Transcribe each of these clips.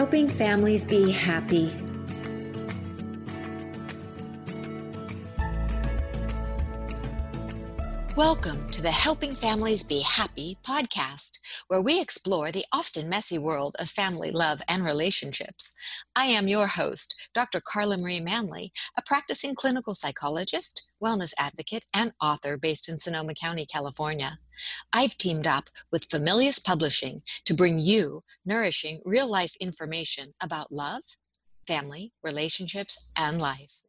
helping families be happy. Welcome to the Helping Families Be Happy podcast, where we explore the often messy world of family love and relationships. I am your host, Dr. Carla Marie Manley, a practicing clinical psychologist, wellness advocate, and author based in Sonoma County, California. I've teamed up with Familius Publishing to bring you nourishing real life information about love, family, relationships, and life.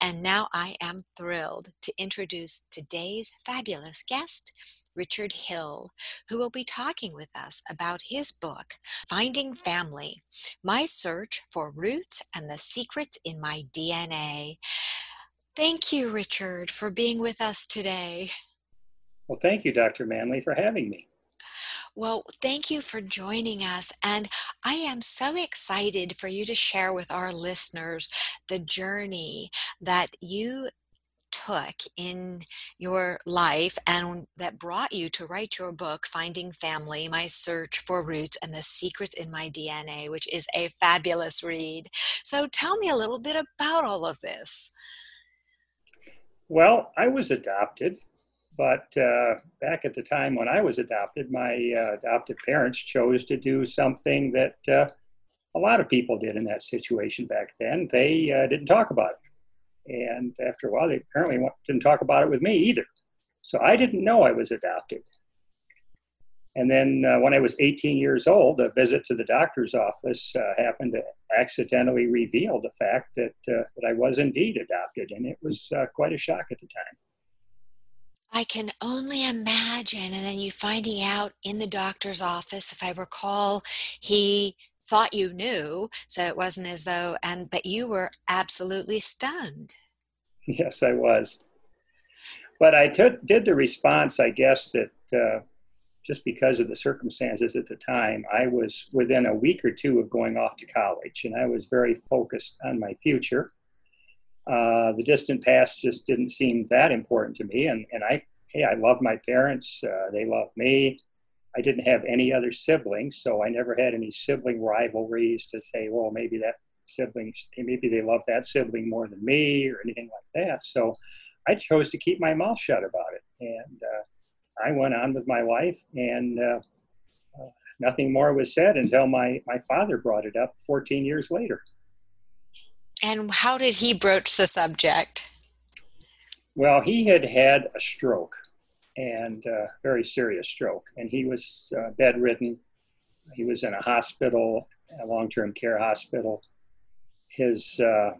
And now I am thrilled to introduce today's fabulous guest, Richard Hill, who will be talking with us about his book, Finding Family My Search for Roots and the Secrets in My DNA. Thank you, Richard, for being with us today. Well, thank you, Dr. Manley, for having me. Well, thank you for joining us. And I am so excited for you to share with our listeners the journey that you took in your life and that brought you to write your book, Finding Family My Search for Roots and the Secrets in My DNA, which is a fabulous read. So tell me a little bit about all of this. Well, I was adopted but uh, back at the time when I was adopted, my uh, adopted parents chose to do something that uh, a lot of people did in that situation back then. They uh, didn't talk about it. And after a while, they apparently didn't talk about it with me either. So I didn't know I was adopted. And then uh, when I was 18 years old, a visit to the doctor's office uh, happened to accidentally reveal the fact that, that I was indeed adopted. And it was quite a shock at the time. I can only imagine. And then you finding out in the doctor's office, if I recall, he thought you knew, so it wasn't as though, and but you were absolutely stunned. Yes, I was. But I took, did the response, I guess, that uh, just because of the circumstances at the time, I was within a week or two of going off to college, and I was very focused on my future. Uh, the distant past just didn't seem that important to me. And, and I, hey, I love my parents. Uh, they love me. I didn't have any other siblings, so I never had any sibling rivalries to say, well, maybe that sibling, maybe they love that sibling more than me or anything like that. So I chose to keep my mouth shut about it. And uh, I went on with my life, and uh, uh, nothing more was said until my, my father brought it up 14 years later. And how did he broach the subject? Well, he had had a stroke and a very serious stroke, and he was uh, bedridden. He was in a hospital, a long-term care hospital. His, uh,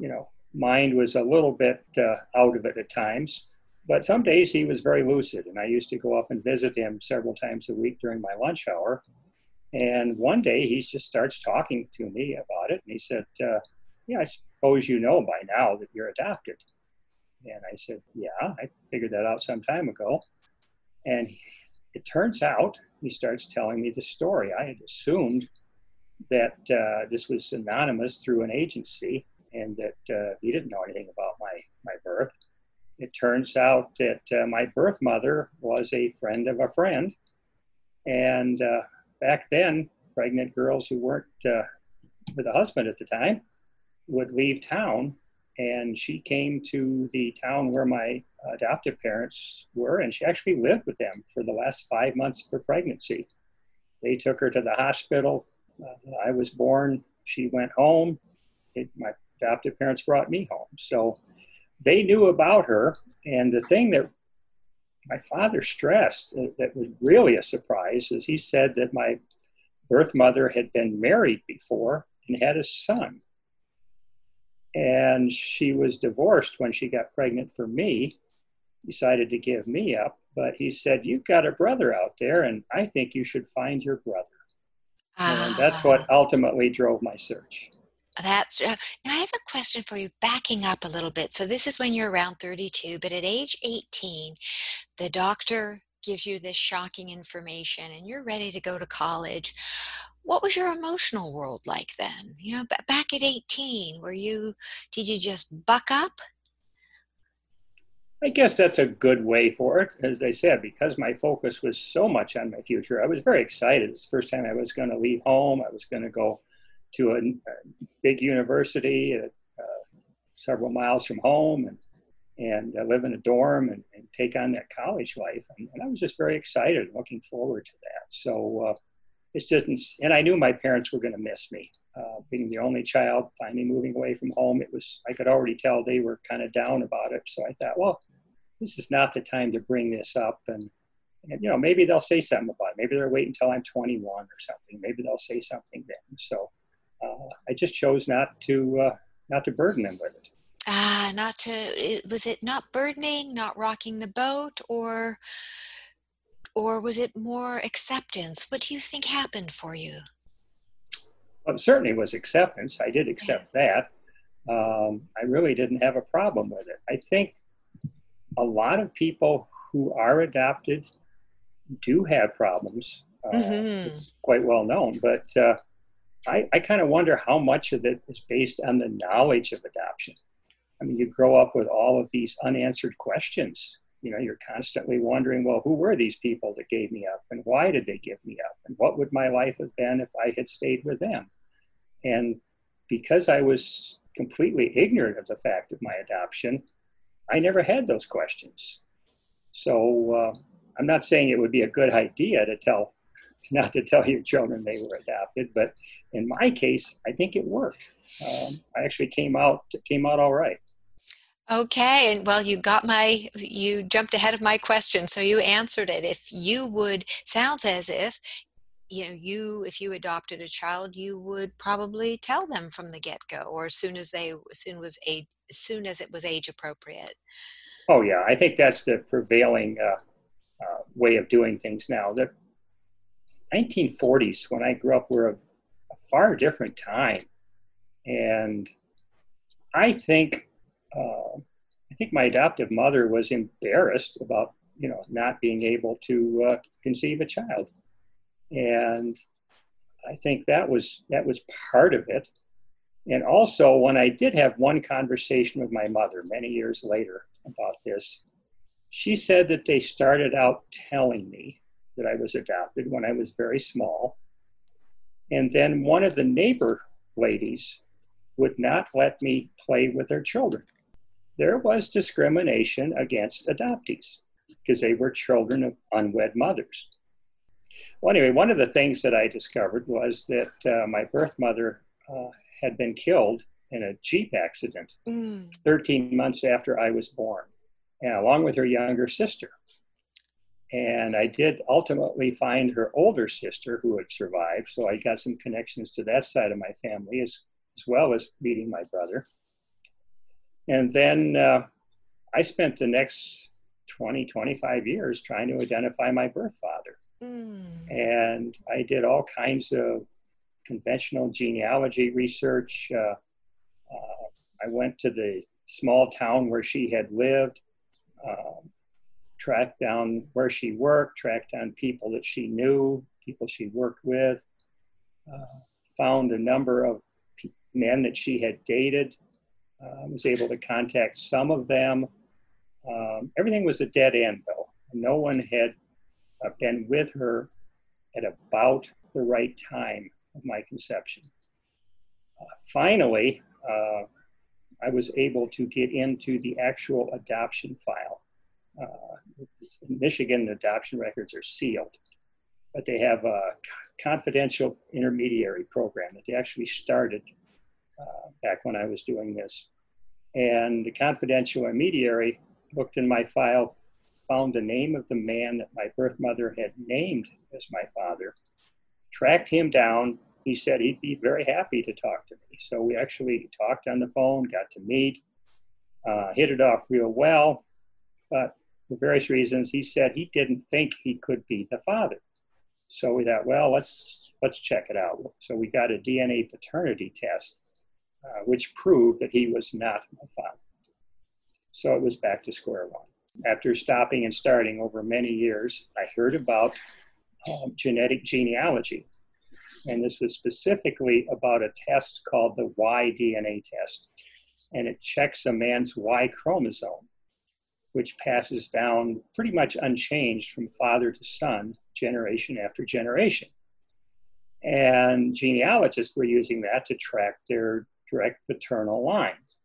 you know, mind was a little bit uh, out of it at times, but some days he was very lucid, and I used to go up and visit him several times a week during my lunch hour. And one day he just starts talking to me about it, and he said, uh, yeah, I suppose you know by now that you're adopted. And I said, yeah, I figured that out some time ago. And it turns out he starts telling me the story. I had assumed that uh, this was anonymous through an agency and that uh, he didn't know anything about my, my birth. It turns out that uh, my birth mother was a friend of a friend. And uh, back then, pregnant girls who weren't uh, with a husband at the time would leave town and she came to the town where my adoptive parents were and she actually lived with them for the last five months of her pregnancy. They took her to the hospital. Uh, i was born. She went home. It, my adoptive parents brought me home. So they knew about her and the thing that my father stressed uh, that was really a surprise is he said that my birth mother had been married before and had a son and she was divorced when she got pregnant for me, decided to give me up. But he said, You've got a brother out there, and I think you should find your brother. And that's what ah. ultimately drove my search. That's uh, now. I have a question for you. Backing up a little bit. So this is when you're around 32, but at age 18, the doctor gives you this shocking information, and you're ready to go to college what was your emotional world like then? You know, back at 18, were you, did you just buck up? I guess that's a good way for it. As I said, because my focus was so much on my future, I was very excited. It's the first time I was going to leave home. I was going to go to a, a big university uh, uh, several miles from home and and uh, live in a dorm and, and, take on that college life. And, and, I was just very excited, looking forward to that. So uh, it's just, and I knew my parents were going to miss me. Uh, being the only child, finally moving away from home, it was, I could already tell they were kind of down about it. So I thought, well, this is not the time to bring this up. And, and you know, maybe they'll say something about it. Maybe they'll wait until I'm 21 or something. Maybe they'll say something then. So uh, I just chose not to, uh, not to burden them with it ah not to was it not burdening not rocking the boat or or was it more acceptance what do you think happened for you well it certainly was acceptance i did accept yes. that um, i really didn't have a problem with it i think a lot of people who are adopted do have problems uh, mm-hmm. it's quite well known but uh, I, I kind of wonder how much of it is based on the knowledge of adoption. I mean, you grow up with all of these unanswered questions. You know, you're constantly wondering, well, who were these people that gave me up and why did they give me up? And what would my life have been if I had stayed with them? And because I was completely ignorant of the fact of my adoption, I never had those questions. So uh, I'm not saying it would be a good idea to tell, not to tell your children they were adopted, but in my case, I think it worked. Um, I actually came out came out all right. Okay, and well, you got my, you jumped ahead of my question, so you answered it. If you would, sounds as if, you know, you, if you adopted a child, you would probably tell them from the get go, or as soon as they, as soon was age, as soon as it was age appropriate. Oh yeah, I think that's the prevailing uh, uh, way of doing things now. The 1940s, when I grew up, were a, a far different time, and I think uh, I think my adoptive mother was embarrassed about you know not being able to uh, conceive a child, and I think that was that was part of it. And also, when I did have one conversation with my mother many years later about this, she said that they started out telling me that I was adopted when I was very small. And then one of the neighbor ladies would not let me play with their children there was discrimination against adoptees because they were children of unwed mothers. Well, anyway, one of the things that I discovered was that uh, my birth mother uh, had been killed in a Jeep accident mm. 13 months after I was born, and along with her younger sister. And I did ultimately find her older sister who had survived, so I got some connections to that side of my family as, as well as meeting my brother. And then uh, I spent the next 20, 25 years trying to identify my birth father. Mm. And I did all kinds of conventional genealogy research. Uh, uh, I went to the small town where she had lived, um, tracked down where she worked, tracked down people that she knew, people she worked with, uh, found a number of men that she had dated uh, was able to contact some of them. Um, everything was a dead end, though. No one had uh, been with her at about the right time of my conception. Uh, finally, uh, I was able to get into the actual adoption file. Uh, in Michigan, adoption records are sealed, but they have a confidential intermediary program that they actually started uh, back when I was doing this. And the confidential intermediary looked in my file, found the name of the man that my birth mother had named as my father, tracked him down. He said he'd be very happy to talk to me. So we actually talked on the phone, got to meet, uh, hit it off real well. But for various reasons, he said he didn't think he could be the father. So we thought, well, let's let's check it out. So we got a DNA paternity test uh, which proved that he was not my father. So it was back to square one. After stopping and starting over many years, I heard about um, genetic genealogy. And this was specifically about a test called the Y DNA test. And it checks a man's Y chromosome, which passes down pretty much unchanged from father to son, generation after generation. And genealogists were using that to track their direct paternal lines.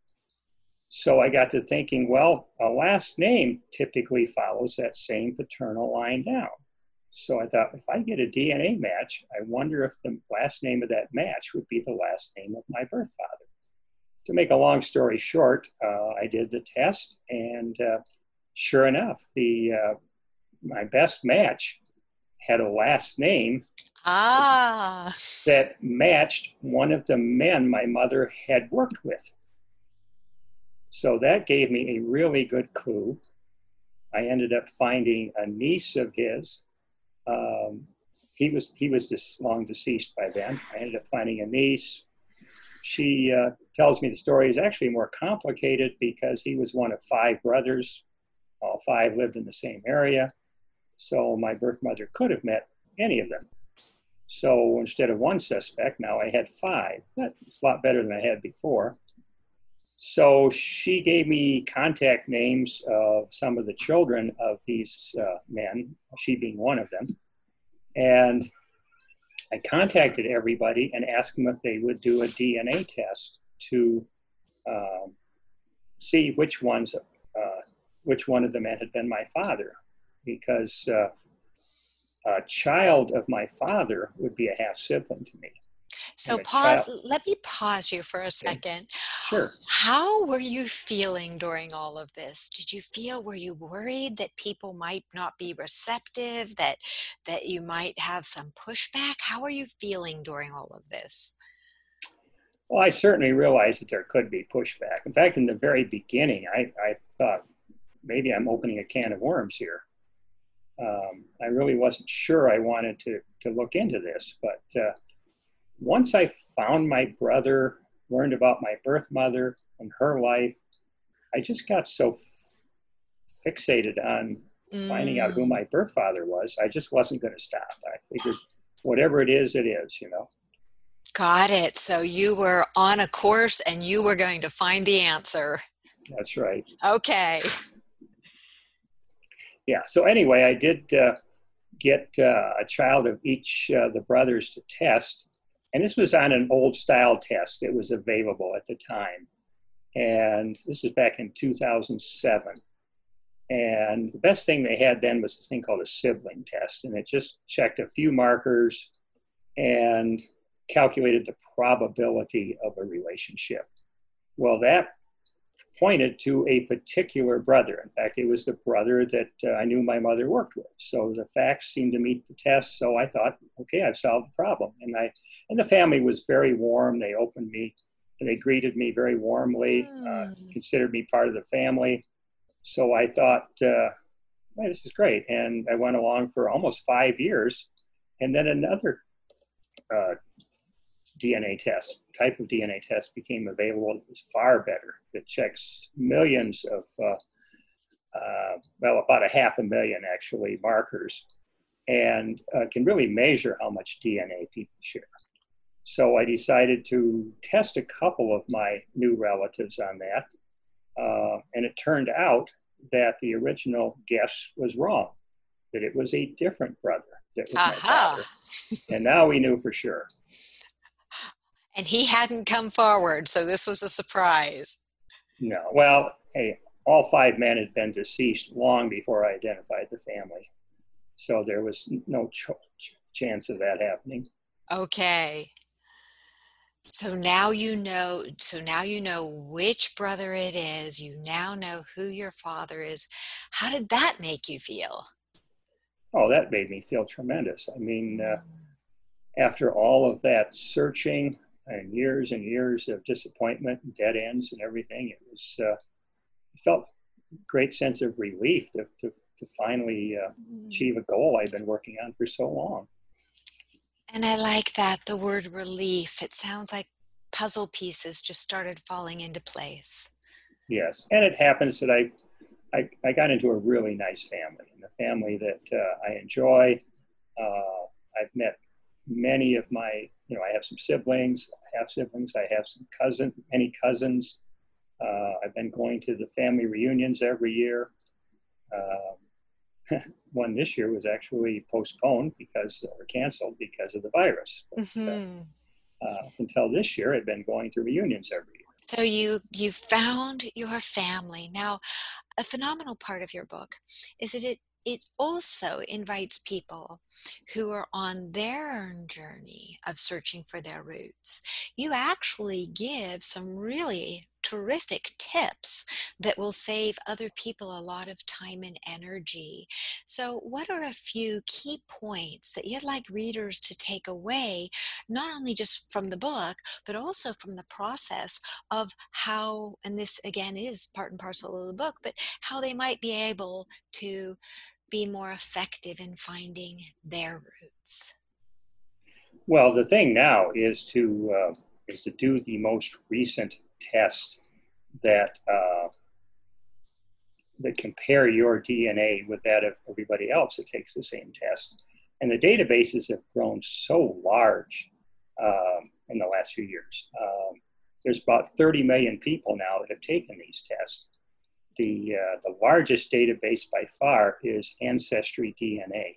So I got to thinking, well, a last name typically follows that same paternal line down. So I thought, if I get a DNA match, I wonder if the last name of that match would be the last name of my birth father. To make a long story short, uh, I did the test, and uh, sure enough, the uh, my best match had a last name ah. that matched one of the men my mother had worked with. So that gave me a really good clue. I ended up finding a niece of his. Um, he was he was just long deceased by then. I ended up finding a niece. She uh, tells me the story is actually more complicated because he was one of five brothers. All five lived in the same area. So my birth mother could have met any of them. So instead of one suspect, now I had five. That's a lot better than I had before. So she gave me contact names of some of the children of these uh, men, she being one of them. And I contacted everybody and asked them if they would do a DNA test to um, see which ones, uh, which one of the men had been my father because uh, a child of my father would be a half sibling to me. So pause. Child. Let me pause you for a second. Sure. How were you feeling during all of this? Did you feel were you worried that people might not be receptive, that that you might have some pushback? How are you feeling during all of this? Well, I certainly realized that there could be pushback. In fact, in the very beginning, I, I thought maybe I'm opening a can of worms here um, I really wasn't sure I wanted to, to look into this. But uh, once I found my brother, learned about my birth mother and her life, I just got so f- fixated on mm. finding out who mm. my birth father was. I just wasn't going to stop. I figured whatever it is, it is, you know. Got it. So you were on a course and you were going to find the answer. That's right. Okay yeah. So anyway, I did uh, get uh, a child of each uh, the brothers to test, and this was on an old style test that was available at the time, and this was back in 2007. And the best thing they had then was this thing called a sibling test, and it just checked a few markers and calculated the probability of a relationship. Well, that pointed to a particular brother. In fact, it was the brother that uh, I knew my mother worked with. So the facts seemed to meet the test. So I thought, okay, I've solved the problem. And I and the family was very warm. They opened me, they greeted me very warmly, uh, hmm. considered me part of the family. So I thought, uh, hey, this is great. And I went along for almost five years. And then another uh, DNA test, type of DNA test became available It was far better, It checks millions of, uh, uh, well, about a half a million actually markers, and uh, can really measure how much DNA people share. So I decided to test a couple of my new relatives on that, uh, and it turned out that the original guess was wrong, that it was a different brother that was Aha. my father. and now we knew for sure and he hadn't come forward, so this was a surprise. No, well, hey, all five men had been deceased long before I identified the family, so there was no ch- chance of that happening. Okay. So now you know. So now you know which brother it is. You now know who your father is. How did that make you feel? Oh, that made me feel tremendous. I mean, uh, mm. after all of that searching, and years and years of disappointment and dead ends and everything. It was uh, felt great sense of relief to to, to finally uh, mm. achieve a goal I've been working on for so long. And I like that the word relief. It sounds like puzzle pieces just started falling into place. Yes, and it happens that I I, I got into a really nice family, and a family that uh, I enjoy. Uh, I've met many of my you know, I have some siblings, I have siblings, I have some cousin, many cousins. Uh, I've been going to the family reunions every year. Um, one this year was actually postponed because or canceled because of the virus. But, mm-hmm. uh, until this year, I've been going to reunions every year. So you you found your family. Now, a phenomenal part of your book is that it it also invites people who are on their own journey of searching for their roots. You actually give some really terrific tips that will save other people a lot of time and energy. So, what are a few key points that you'd like readers to take away, not only just from the book, but also from the process of how, and this again is part and parcel of the book, but how they might be able to be more effective in finding their roots? Well, the thing now is to uh, is to do the most recent tests that uh, that compare your DNA with that of everybody else that takes the same test. And the databases have grown so large um, in the last few years. Um, there's about 30 million people now that have taken these tests the, uh, the largest database by far is Ancestry DNA.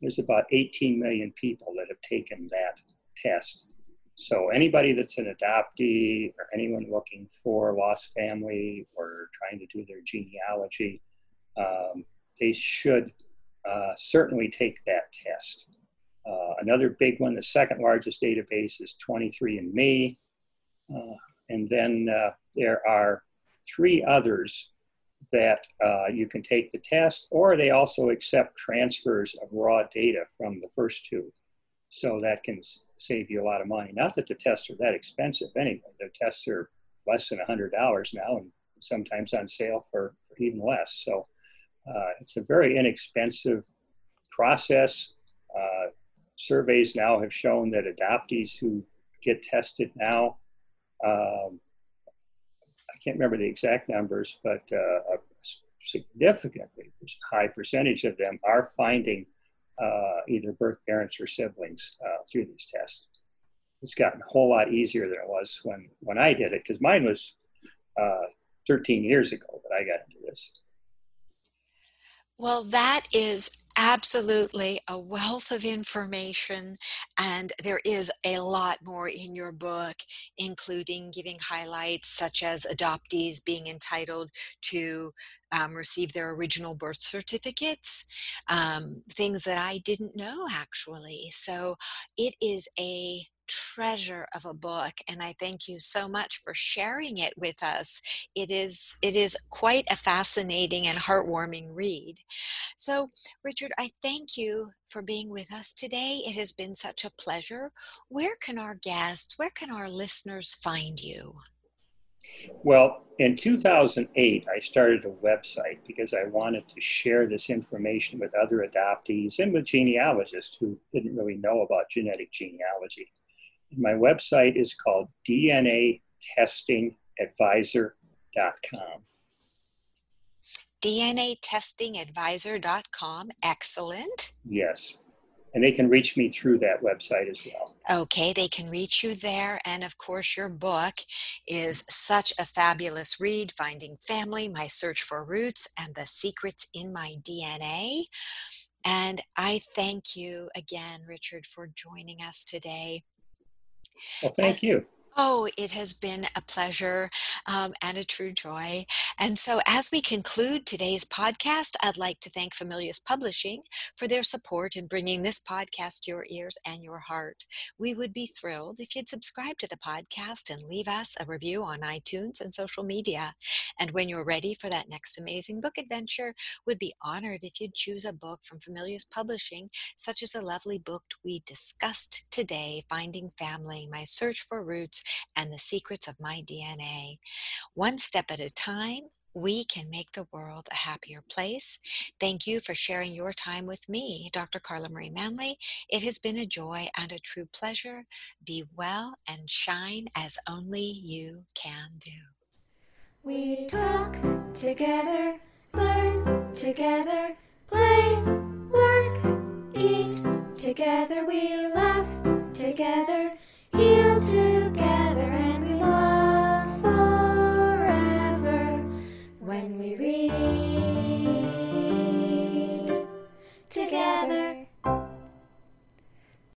There's about 18 million people that have taken that test. So anybody that's an adoptee or anyone looking for lost family or trying to do their genealogy, um, they should uh, certainly take that test. Uh, another big one, the second largest database is 23andMe. Uh, and then uh, there are three others that uh, you can take the test, or they also accept transfers of raw data from the first two. So that can save you a lot of money. Not that the tests are that expensive anyway. The tests are less than $100 now and sometimes on sale for, for even less. So uh, it's a very inexpensive process. Uh, surveys now have shown that adoptees who get tested now um, can't remember the exact numbers, but uh, a significantly high percentage of them are finding uh, either birth parents or siblings uh, through these tests. It's gotten a whole lot easier than it was when, when I did it, because mine was uh, 13 years ago that I got into this. Well, that is absolutely a wealth of information, and there is a lot more in your book, including giving highlights such as adoptees being entitled to um, receive their original birth certificates, um, things that I didn't know actually. So it is a treasure of a book and i thank you so much for sharing it with us. It is it is quite a fascinating and heartwarming read. So richard i thank you for being with us today. It has been such a pleasure. Where can our guests where can our listeners find you? Well in 2008 i started a website because i wanted to share this information with other adoptees and with genealogists who didn't really know about genetic genealogy my website is called DNAtestingadvisor.com. DNAtestingadvisor.com. Excellent. Yes. And they can reach me through that website as well. Okay, they can reach you there. And of course, your book is such a fabulous read Finding Family, My Search for Roots, and the Secrets in My DNA. And I thank you again, Richard, for joining us today. Well, thank you. Oh, it has been a pleasure um, and a true joy. And so, as we conclude today's podcast, I'd like to thank Familius Publishing for their support in bringing this podcast to your ears and your heart. We would be thrilled if you'd subscribe to the podcast and leave us a review on iTunes and social media. And when you're ready for that next amazing book adventure, we'd be honored if you'd choose a book from Familius Publishing, such as the lovely book we discussed today, Finding Family: My Search for Roots and the secrets of my DNA. One step at a time, we can make the world a happier place. Thank you for sharing your time with me, Dr. Carla Marie Manley. It has been a joy and a true pleasure. Be well and shine as only you can do. We talk together, learn together, play, work, eat together. We laugh together Bye.